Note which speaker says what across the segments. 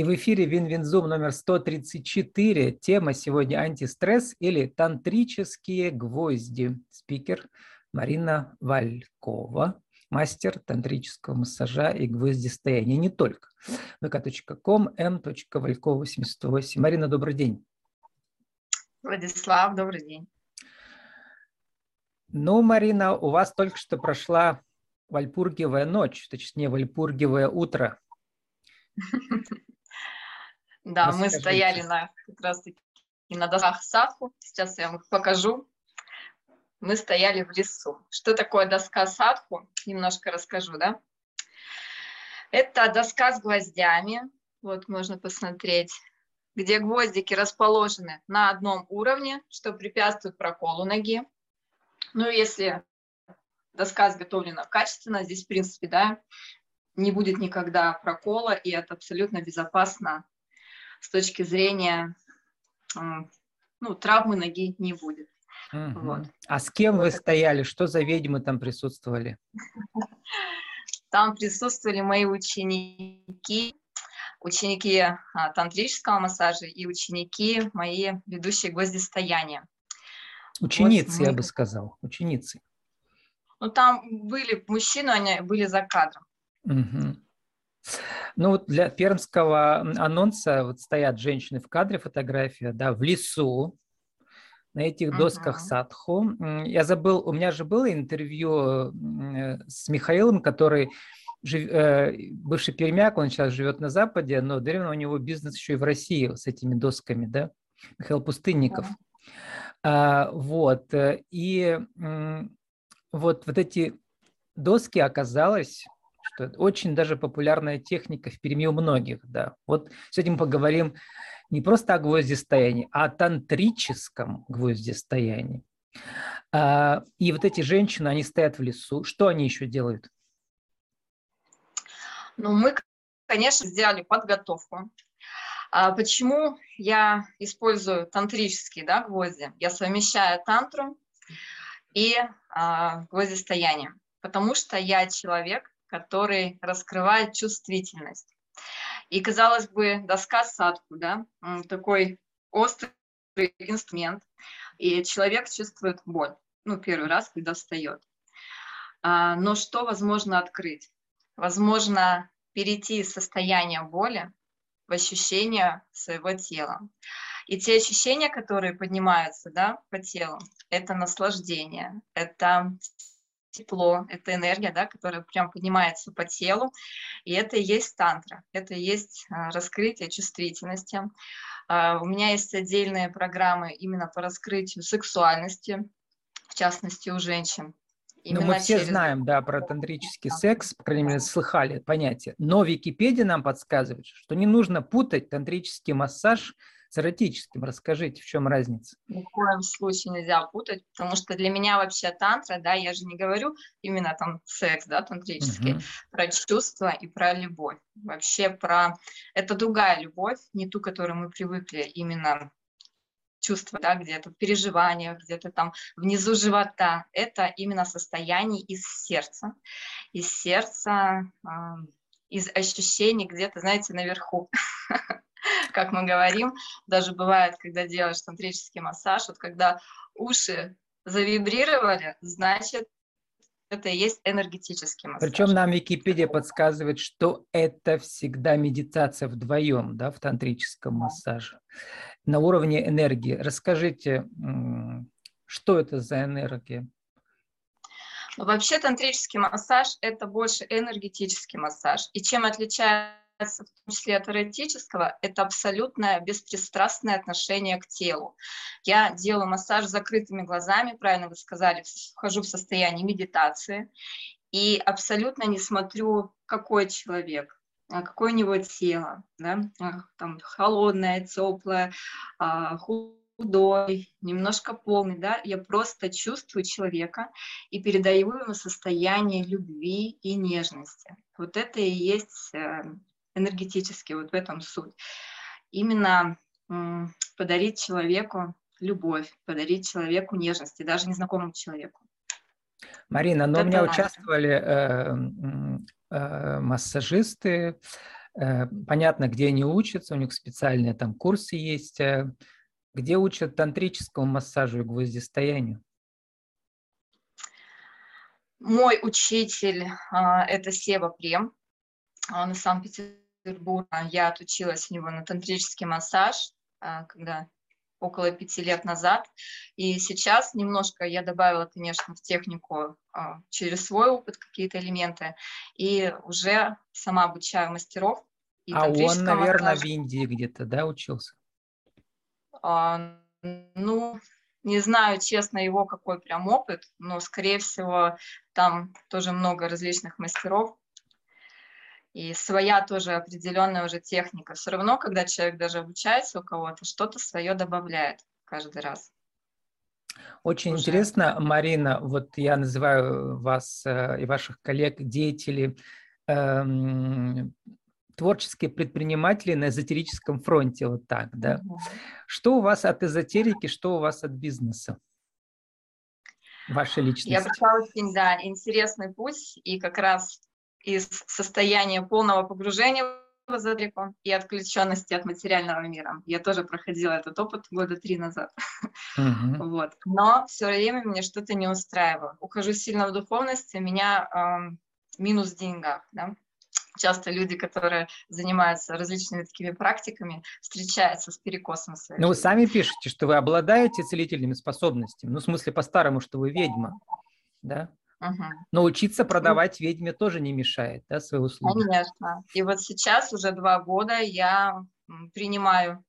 Speaker 1: И в эфире Win-Win Zoom номер 134. Тема сегодня антистресс или тантрические гвозди. Спикер Марина Валькова, мастер тантрического массажа и гвоздистояния. Не только. vk.com, m.valkova88. Марина, добрый день.
Speaker 2: Владислав, добрый день.
Speaker 1: Ну, Марина, у вас только что прошла Вальпургиевая ночь, точнее, Вальпургиевое утро.
Speaker 2: Да, мы стояли на как раз таки на досках садху. Сейчас я вам покажу. Мы стояли в лесу. Что такое доска садху? Немножко расскажу, да? Это доска с гвоздями. Вот можно посмотреть, где гвоздики расположены на одном уровне, что препятствует проколу ноги. Ну, если доска изготовлена качественно, здесь, в принципе, да, не будет никогда прокола, и это абсолютно безопасно с точки зрения ну, травмы ноги не будет.
Speaker 1: Угу. Вот. А с кем вот вы стояли? Что за ведьмы там присутствовали?
Speaker 2: Там присутствовали мои ученики, ученики а, тантрического массажа и ученики мои ведущие гвоздистояния.
Speaker 1: Ученицы, вот я бы сказал, ученицы.
Speaker 2: Ну, там были мужчины, они были за кадром. Угу.
Speaker 1: Ну вот для пермского анонса вот стоят женщины в кадре, фотография, да, в лесу, на этих досках uh-huh. садху. Я забыл, у меня же было интервью э, с Михаилом, который жив, э, бывший пермяк, он сейчас живет на Западе, но древно у него бизнес еще и в России с этими досками, да, Михаил Пустынников. Uh-huh. А, вот, э, и вот, вот эти доски оказалось что очень даже популярная техника в Перми у многих, да. Вот сегодня мы поговорим не просто о гвоздистоянии, а о тантрическом гвоздистоянии. А, и вот эти женщины, они стоят в лесу. Что они еще делают?
Speaker 2: Ну, мы, конечно, сделали подготовку. А почему я использую тантрические да, гвозди? Я совмещаю тантру и а, гвоздистояние, потому что я человек, который раскрывает чувствительность. И, казалось бы, доска садку, да, такой острый инструмент, и человек чувствует боль, ну, первый раз, когда встает. А, но что возможно открыть? Возможно перейти из состояния боли в ощущение своего тела. И те ощущения, которые поднимаются да, по телу, это наслаждение, это тепло, это энергия, да, которая прям поднимается по телу, и это и есть тантра, это и есть а, раскрытие чувствительности. А, у меня есть отдельные программы именно по раскрытию сексуальности, в частности у женщин.
Speaker 1: Ну, мы все через... знаем, да, про тантрический секс, по крайней мере, слыхали понятие. Но Википедия нам подсказывает, что не нужно путать тантрический массаж с эротическим. Расскажите, в чем разница?
Speaker 2: Ни в коем случае нельзя путать, потому что для меня вообще тантра, да, я же не говорю именно там секс, да, тантрический, угу. про чувства и про любовь. Вообще про... Это другая любовь, не ту, к которой мы привыкли, именно чувства, да, где-то переживания, где-то там внизу живота. Это именно состояние из сердца, из сердца, из ощущений где-то, знаете, наверху. как мы говорим. Даже бывает, когда делаешь тантрический массаж, вот когда уши завибрировали, значит, это и есть энергетический массаж.
Speaker 1: Причем нам Википедия подсказывает, что это всегда медитация вдвоем, да, в тантрическом массаже. На уровне энергии. Расскажите, что это за энергия?
Speaker 2: Вообще тантрический массаж – это больше энергетический массаж. И чем отличается в том числе от эротического, это абсолютное беспристрастное отношение к телу. Я делаю массаж закрытыми глазами, правильно вы сказали, вхожу в состояние медитации и абсолютно не смотрю, какой человек, а какое у него тело, да? там холодное, теплое, а, худой, немножко полный, да, я просто чувствую человека и передаю ему состояние любви и нежности. Вот это и есть э, энергетически, вот в этом суть. Именно подарить человеку любовь, подарить человеку нежность, и даже незнакомому человеку.
Speaker 1: Марина, но вот у меня участвовали э, э, массажисты, Э, понятно, где они учатся, у них специальные там курсы есть. Э, где учат тантрическому массажу и гвоздистоянию?
Speaker 2: Мой учитель а, – это Сева Прем. Он из Санкт-Петербурга. Я отучилась у него на тантрический массаж, а, когда около пяти лет назад. И сейчас немножко я добавила, конечно, в технику а, через свой опыт какие-то элементы. И уже сама обучаю мастеров.
Speaker 1: а он, наверное, массажа. в Индии где-то, да, учился?
Speaker 2: А, ну, не знаю, честно, его какой прям опыт, но, скорее всего, там тоже много различных мастеров. И своя тоже определенная уже техника. Все равно, когда человек даже обучается у кого-то, что-то свое добавляет каждый раз.
Speaker 1: Очень уже. интересно, Марина, вот я называю вас э, и ваших коллег деятели эм, творческие предприниматели на эзотерическом фронте, вот так, да. Угу. Что у вас от эзотерики, что у вас от бизнеса? Ваша личность.
Speaker 2: Я прошла очень, да, интересный путь, и как раз из состояния полного погружения в эзотерику и отключенности от материального мира. Я тоже проходила этот опыт года три назад. Угу. Вот. Но все время мне что-то не устраивало. Ухожу сильно в духовность, у меня э, минус в деньгах. Да? часто люди, которые занимаются различными такими практиками, встречаются с перекосом
Speaker 1: своей Ну, вы сами пишете, что вы обладаете целительными способностями. Ну, в смысле, по-старому, что вы ведьма, да? Угу. Но учиться продавать ведьме тоже не мешает, да, свои услуги?
Speaker 2: Конечно. И вот сейчас уже два года я принимаю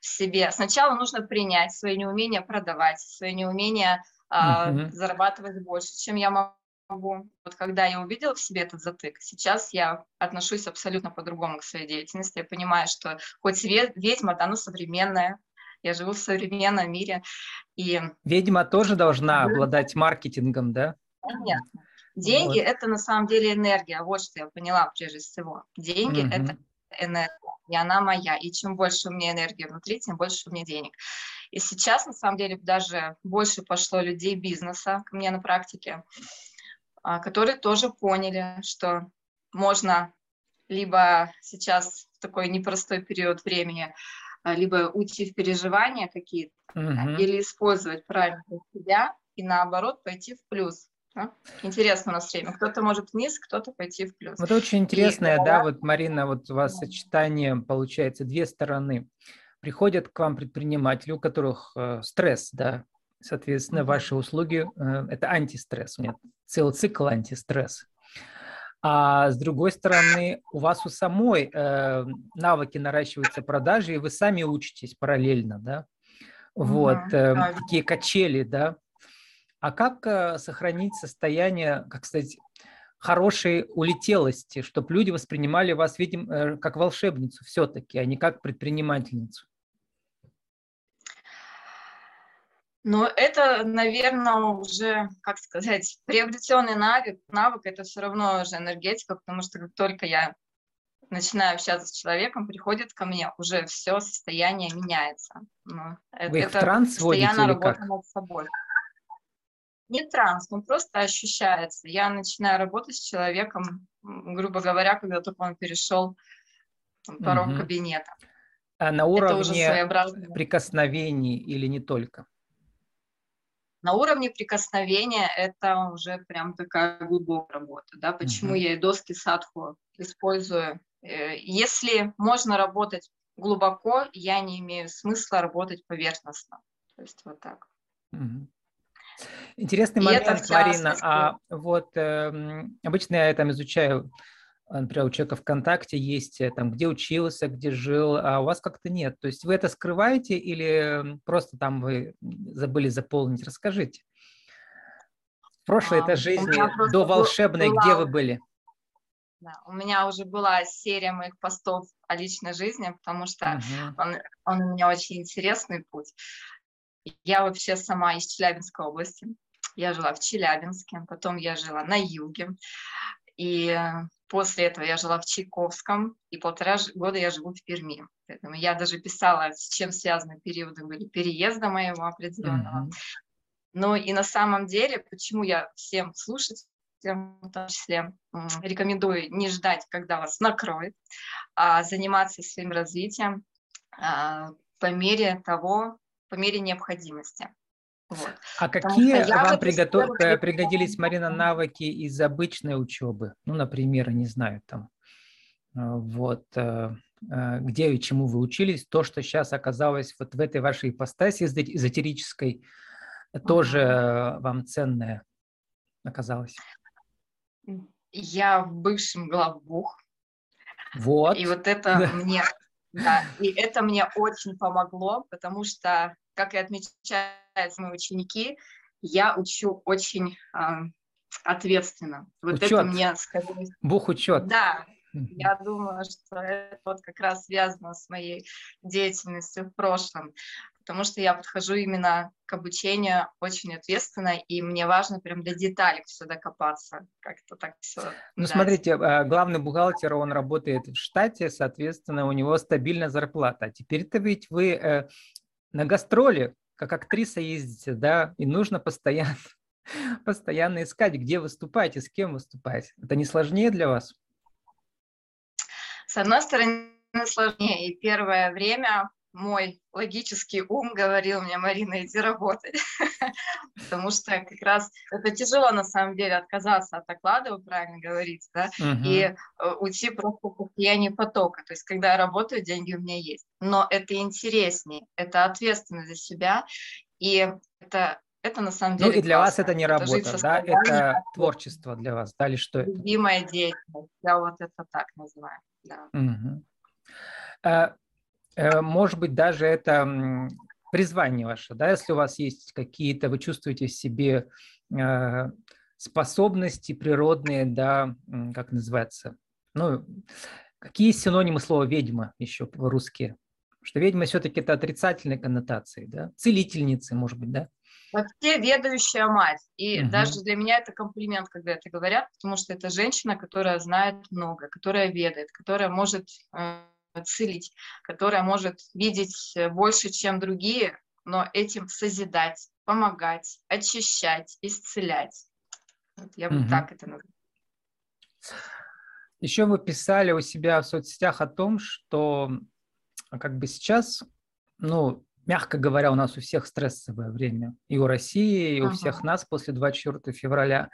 Speaker 2: в себе. Сначала нужно принять свои неумения продавать, свои неумения угу. зарабатывать больше, чем я могу могу. Вот когда я увидела в себе этот затык, сейчас я отношусь абсолютно по-другому к своей деятельности. Я понимаю, что хоть ведьма, да, но современная, я живу в современном мире. И...
Speaker 1: Ведьма тоже должна обладать маркетингом, да?
Speaker 2: Конечно. Деньги вот. это на самом деле энергия. Вот что я поняла прежде всего. Деньги угу. это энергия, и она моя. И чем больше у меня энергии внутри, тем больше у меня денег. И сейчас, на самом деле, даже больше пошло людей бизнеса ко мне на практике. А, которые тоже поняли, что можно либо сейчас в такой непростой период времени, а, либо уйти в переживания какие-то, угу. или использовать правильно себя, и наоборот пойти в плюс. Да? Интересно у нас время. Кто-то может вниз, кто-то пойти в плюс.
Speaker 1: Вот очень интересное, и, да, вот, Марина, вот у вас да. сочетание, получается, две стороны. Приходят к вам предприниматели, у которых э, стресс, да, Соответственно, ваши услуги э, – это антистресс. У меня целый цикл антистресс. А с другой стороны, у вас у самой э, навыки наращиваются продажи, и вы сами учитесь параллельно, да? Вот, э, такие качели, да? А как э, сохранить состояние, как сказать, хорошей улетелости, чтобы люди воспринимали вас, видим, э, как волшебницу все-таки, а не как предпринимательницу?
Speaker 2: Но это, наверное, уже, как сказать, приобретенный навык. Навык это все равно уже энергетика, потому что как только я начинаю общаться с человеком, приходит ко мне, уже все состояние меняется.
Speaker 1: Ну, Вы их это в транс постоянно работа как? над собой.
Speaker 2: Не транс, но просто ощущается. Я начинаю работать с человеком, грубо говоря, когда только он перешел там, порог угу. кабинета.
Speaker 1: А на уровне прикосновений или не только?
Speaker 2: На уровне прикосновения это уже прям такая глубокая работа. Да? Почему mm-hmm. я и доски садху использую? Э, если можно работать глубоко, я не имею смысла работать поверхностно. То есть вот так.
Speaker 1: Mm-hmm. Интересный и момент, Марина. А вот э, обычно я там изучаю например, у человека ВКонтакте есть э, там, где учился, где жил, а у вас как-то нет. То есть вы это скрываете или просто там вы забыли заполнить? Расскажите. В прошлой а, этой жизни, до волшебной, была... где вы были?
Speaker 2: Да, у меня уже была серия моих постов о личной жизни, потому что uh-huh. он, он у меня очень интересный путь. Я вообще сама из Челябинской области. Я жила в Челябинске, потом я жила на юге. И После этого я жила в Чайковском, и полтора года я живу в Перми. Поэтому я даже писала, с чем связаны периоды были переезда моего определенного. Mm-hmm. Ну и на самом деле, почему я всем удовольствием, в том числе рекомендую не ждать, когда вас накроет, а заниматься своим развитием а, по мере того, по мере необходимости.
Speaker 1: Вот. А какие вам приготов... пригодились, Марина, навыки из обычной учебы? Ну, например, не знаю, там, а, вот, э, э, где и чему вы учились, то, что сейчас оказалось вот в этой вашей ипостаси эзотерической, тоже вам ценное оказалось?
Speaker 2: Я бывшим главбух.
Speaker 1: Вот.
Speaker 2: И вот это да. мне, да, и это мне очень помогло, потому что, как и отмечают мои ученики, я учу очень э, ответственно. Вот
Speaker 1: учет.
Speaker 2: это мне сказали.
Speaker 1: Бух учет.
Speaker 2: Да, я думаю, что это вот как раз связано с моей деятельностью в прошлом потому что я подхожу именно к обучению очень ответственно, и мне важно прям до деталей все докопаться, как-то так все.
Speaker 1: Ну, дать. смотрите, а, главный бухгалтер, он работает в штате, соответственно, у него стабильная зарплата. А теперь-то ведь вы э, на гастроли, как актриса ездите, да, и нужно постоянно, постоянно искать, где выступаете, с кем выступаете. Это не сложнее для вас?
Speaker 2: С одной стороны, сложнее. И первое время мой логический ум говорил мне, Марина, иди работай. Потому что как раз это тяжело на самом деле отказаться от оклада, вы правильно говорите, да, и э, уйти просто в состояние потока. То есть когда я работаю, деньги у меня есть. Но это интереснее, это ответственность за себя, и это это на самом деле.
Speaker 1: Ну и для классно. вас это не работа, это да? Это творчество для вас, да, или что это?
Speaker 2: Любимая деятельность, я вот это так называю, да.
Speaker 1: Угу. Э, может быть, даже это призвание ваше, да, если у вас есть какие-то, вы чувствуете в себе э, способности природные, да, как называется, ну, какие синонимы слова ведьма еще по-русски? Что ведьма все-таки это отрицательные коннотации, да, целительницы, может быть, да?
Speaker 2: Вообще ведающая мать. И угу. даже для меня это комплимент, когда это говорят, потому что это женщина, которая знает много, которая ведает, которая может э, целить, которая может видеть э, больше, чем другие, но этим созидать, помогать, очищать, исцелять. Вот я бы угу. так это называю.
Speaker 1: Еще вы писали у себя в соцсетях о том, что как бы сейчас, ну, мягко говоря, у нас у всех стрессовое время. И у России, и у ага. всех нас после 24 февраля.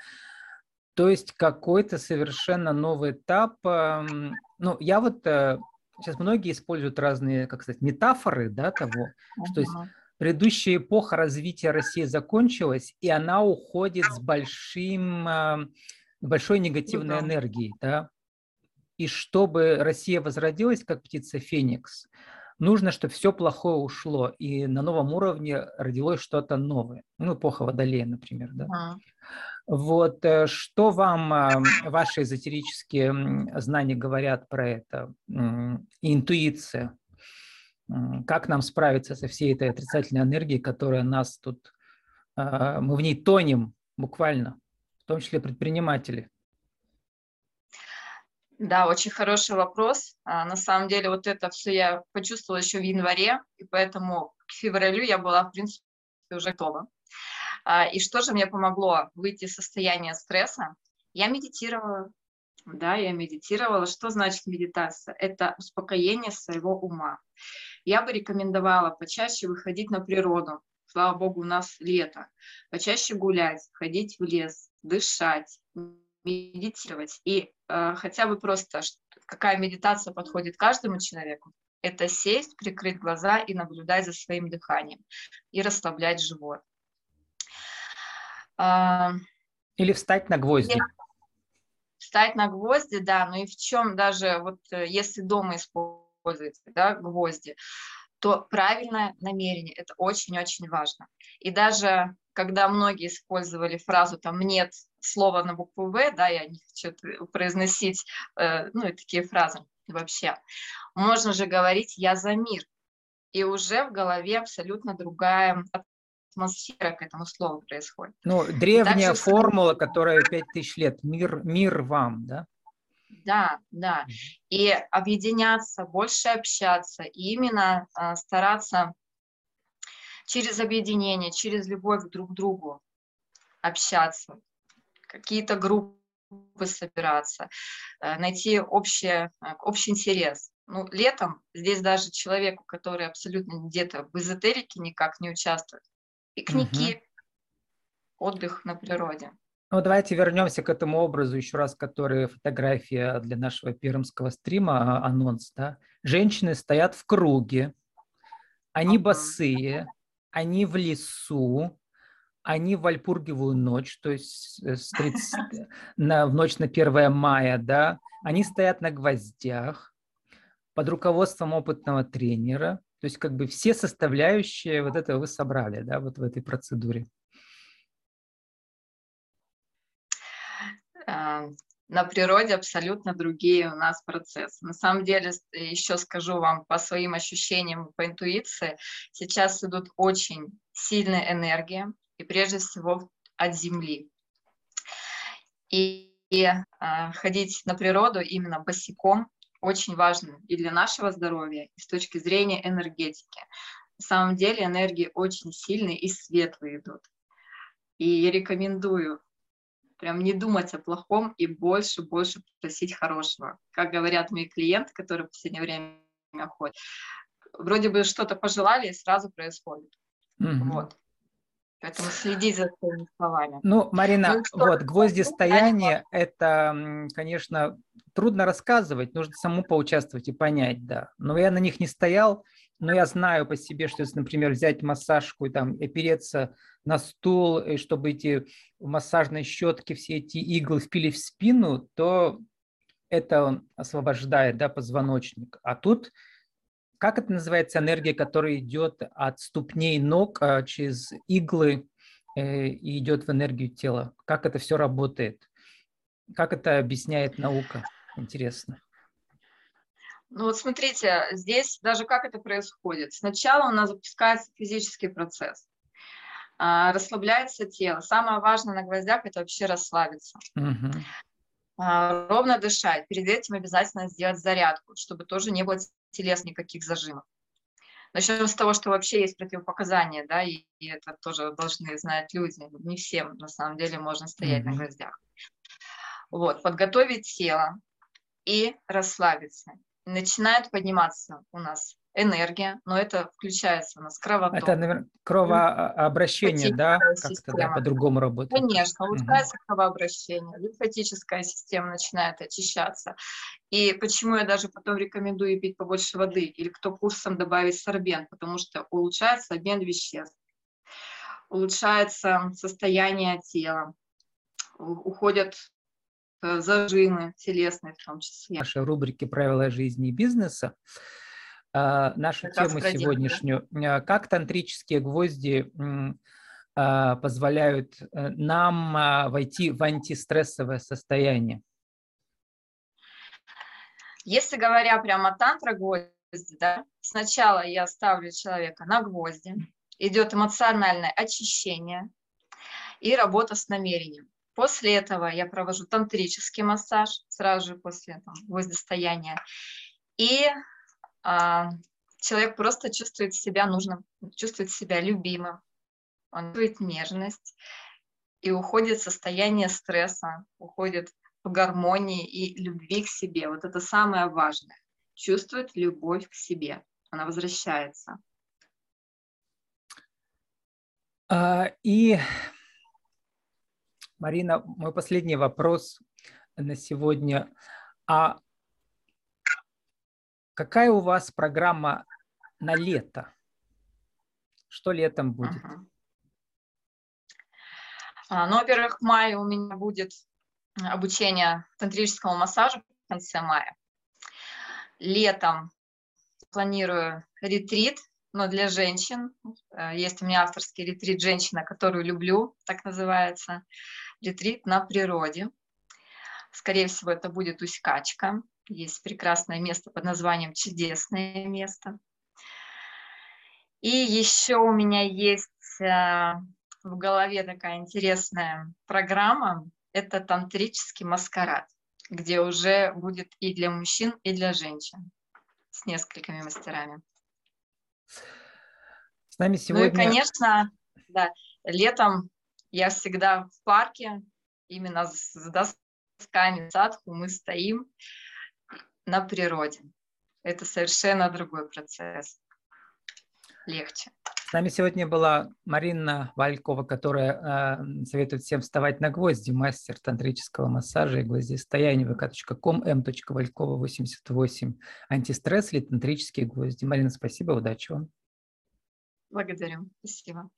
Speaker 1: То есть какой-то совершенно новый этап. Эм, ну, я вот э, сейчас многие используют разные, как сказать, метафоры, да, того, uh-huh. что есть предыдущая эпоха развития России закончилась, и она уходит с большим, а, большой негативной uh-huh. энергией, да. И чтобы Россия возродилась, как птица Феникс, нужно, чтобы все плохое ушло, и на новом уровне родилось что-то новое. Ну, эпоха Водолея, например, да. Uh-huh. Вот э, что вам ваши эзотерические знания говорят про это? Интуиция. Как нам справиться со всей этой отрицательной энергией, которая нас тут... А, мы в ней тонем буквально, в том числе предприниматели.
Speaker 2: Да, очень хороший вопрос. А, на самом деле вот это все я почувствовала еще в январе, и поэтому к февралю я была, в принципе, уже готова. А, и что же мне помогло выйти из состояния стресса? Я медитировала. Да, я медитировала. Что значит медитация? Это успокоение своего ума. Я бы рекомендовала почаще выходить на природу. Слава богу, у нас лето. Почаще гулять, ходить в лес, дышать, медитировать. И э, хотя бы просто, какая медитация подходит каждому человеку, это сесть, прикрыть глаза и наблюдать за своим дыханием и расслаблять живот.
Speaker 1: Или встать на гвозди.
Speaker 2: Встать на гвозди, да, но и в чем даже, вот э, если дома используете, да, гвозди, то правильное намерение, это очень-очень важно. И даже когда многие использовали фразу там «нет слова на букву «В», да, я не хочу произносить, э, ну, и такие фразы вообще, можно же говорить «я за мир», и уже в голове абсолютно другая атмосфера к этому слову происходит.
Speaker 1: Ну, древняя Также формула, которая 5000 лет, мир, мир вам, да?
Speaker 2: Да, да. И объединяться, больше общаться, и именно а, стараться через объединение, через любовь друг к другу общаться. Какие-то группы собираться, э, найти общее, э, общий интерес. Ну, летом здесь даже человеку, который абсолютно где-то в эзотерике никак не участвует, пикники, угу. отдых на природе.
Speaker 1: Ну, давайте вернемся к этому образу еще раз, который фотография для нашего пермского стрима, а, анонс, да. Женщины стоят в круге, они босые, они в лесу, они в Вальпургиевую ночь, то есть с 30, на, в ночь на 1 мая, да, они стоят на гвоздях под руководством опытного тренера, то есть как бы все составляющие вот этого вы собрали, да, вот в этой процедуре.
Speaker 2: А, на природе абсолютно другие у нас процессы. На самом деле, еще скажу вам по своим ощущениям, по интуиции, сейчас идут очень сильная энергия, и прежде всего от Земли. И, и а, ходить на природу именно босиком очень важно и для нашего здоровья, и с точки зрения энергетики. На самом деле энергии очень сильные и светлые идут. И я рекомендую прям не думать о плохом и больше, больше просить хорошего. Как говорят мои клиенты, которые в последнее время ходят, вроде бы что-то пожелали, и сразу происходит. Mm-hmm. Вот. Поэтому следи за своими словами.
Speaker 1: Ну, Марина, ну, что, вот гвозди стояния, это, конечно, трудно рассказывать, нужно самому поучаствовать и понять, да. Но я на них не стоял, но я знаю по себе, что если, например, взять массажку и там опереться на стул, и чтобы эти массажные щетки, все эти иглы впили в спину, то это освобождает да, позвоночник. А тут как это называется, энергия, которая идет от ступней ног а, через иглы э, и идет в энергию тела? Как это все работает? Как это объясняет наука? Интересно.
Speaker 2: Ну вот смотрите, здесь даже как это происходит. Сначала у нас запускается физический процесс. А, расслабляется тело. Самое важное на гвоздях – это вообще расслабиться. Угу. Ровно дышать. Перед этим обязательно сделать зарядку, чтобы тоже не было телес никаких зажимов. Начнем с того, что вообще есть противопоказания, да, и, и это тоже должны знать люди. Не всем, на самом деле, можно стоять mm-hmm. на гвоздях. Вот, подготовить тело и расслабиться. Начинает подниматься у нас энергия, но это включается у нас кровоток.
Speaker 1: Это, наверное, кровообращение, да, как-то да, по-другому работает.
Speaker 2: Конечно, улучшается угу. кровообращение, лимфатическая система начинает очищаться. И почему я даже потом рекомендую пить побольше воды, или кто курсом добавить сорбент, потому что улучшается обмен веществ, улучшается состояние тела, уходят э, зажимы телесные в том числе.
Speaker 1: Наши рубрики «Правила жизни и бизнеса» нашу как тему сегодняшнюю. А, как тантрические гвозди а, позволяют э, нам войти в антистрессовое состояние?
Speaker 2: Если говоря прямо тантра гвозди, да, сначала я ставлю человека на гвозди, идет эмоциональное очищение и работа с намерением. После этого я провожу тантрический массаж сразу же после там, гвоздистояния. И а, человек просто чувствует себя нужным, чувствует себя любимым, он чувствует нежность и уходит в состояние стресса, уходит в гармонии и любви к себе. Вот это самое важное. Чувствует любовь к себе. Она возвращается.
Speaker 1: А, и, Марина, мой последний вопрос на сегодня. А Какая у вас программа на лето? Что летом будет?
Speaker 2: А, ну, во-первых, в мае у меня будет обучение тантрическому массажу в конце мая. Летом планирую ретрит, но для женщин. Э, есть у меня авторский ретрит «Женщина, которую люблю», так называется. Ретрит на природе. Скорее всего, это будет Усть-Качка. Есть прекрасное место под названием «Чудесное место». И еще у меня есть э, в голове такая интересная программа. Это тантрический маскарад, где уже будет и для мужчин, и для женщин с несколькими мастерами.
Speaker 1: С нами сегодня...
Speaker 2: Ну и, конечно, да, летом я всегда в парке, именно с досками садху мы стоим на природе. Это совершенно другой процесс. Легче.
Speaker 1: С нами сегодня была Марина Валькова, которая э, советует всем вставать на гвозди, мастер тантрического массажа и гвоздистояния vk.com, m.валькова 88, антистресс или тантрические гвозди. Марина, спасибо, удачи вам.
Speaker 2: Благодарю, спасибо.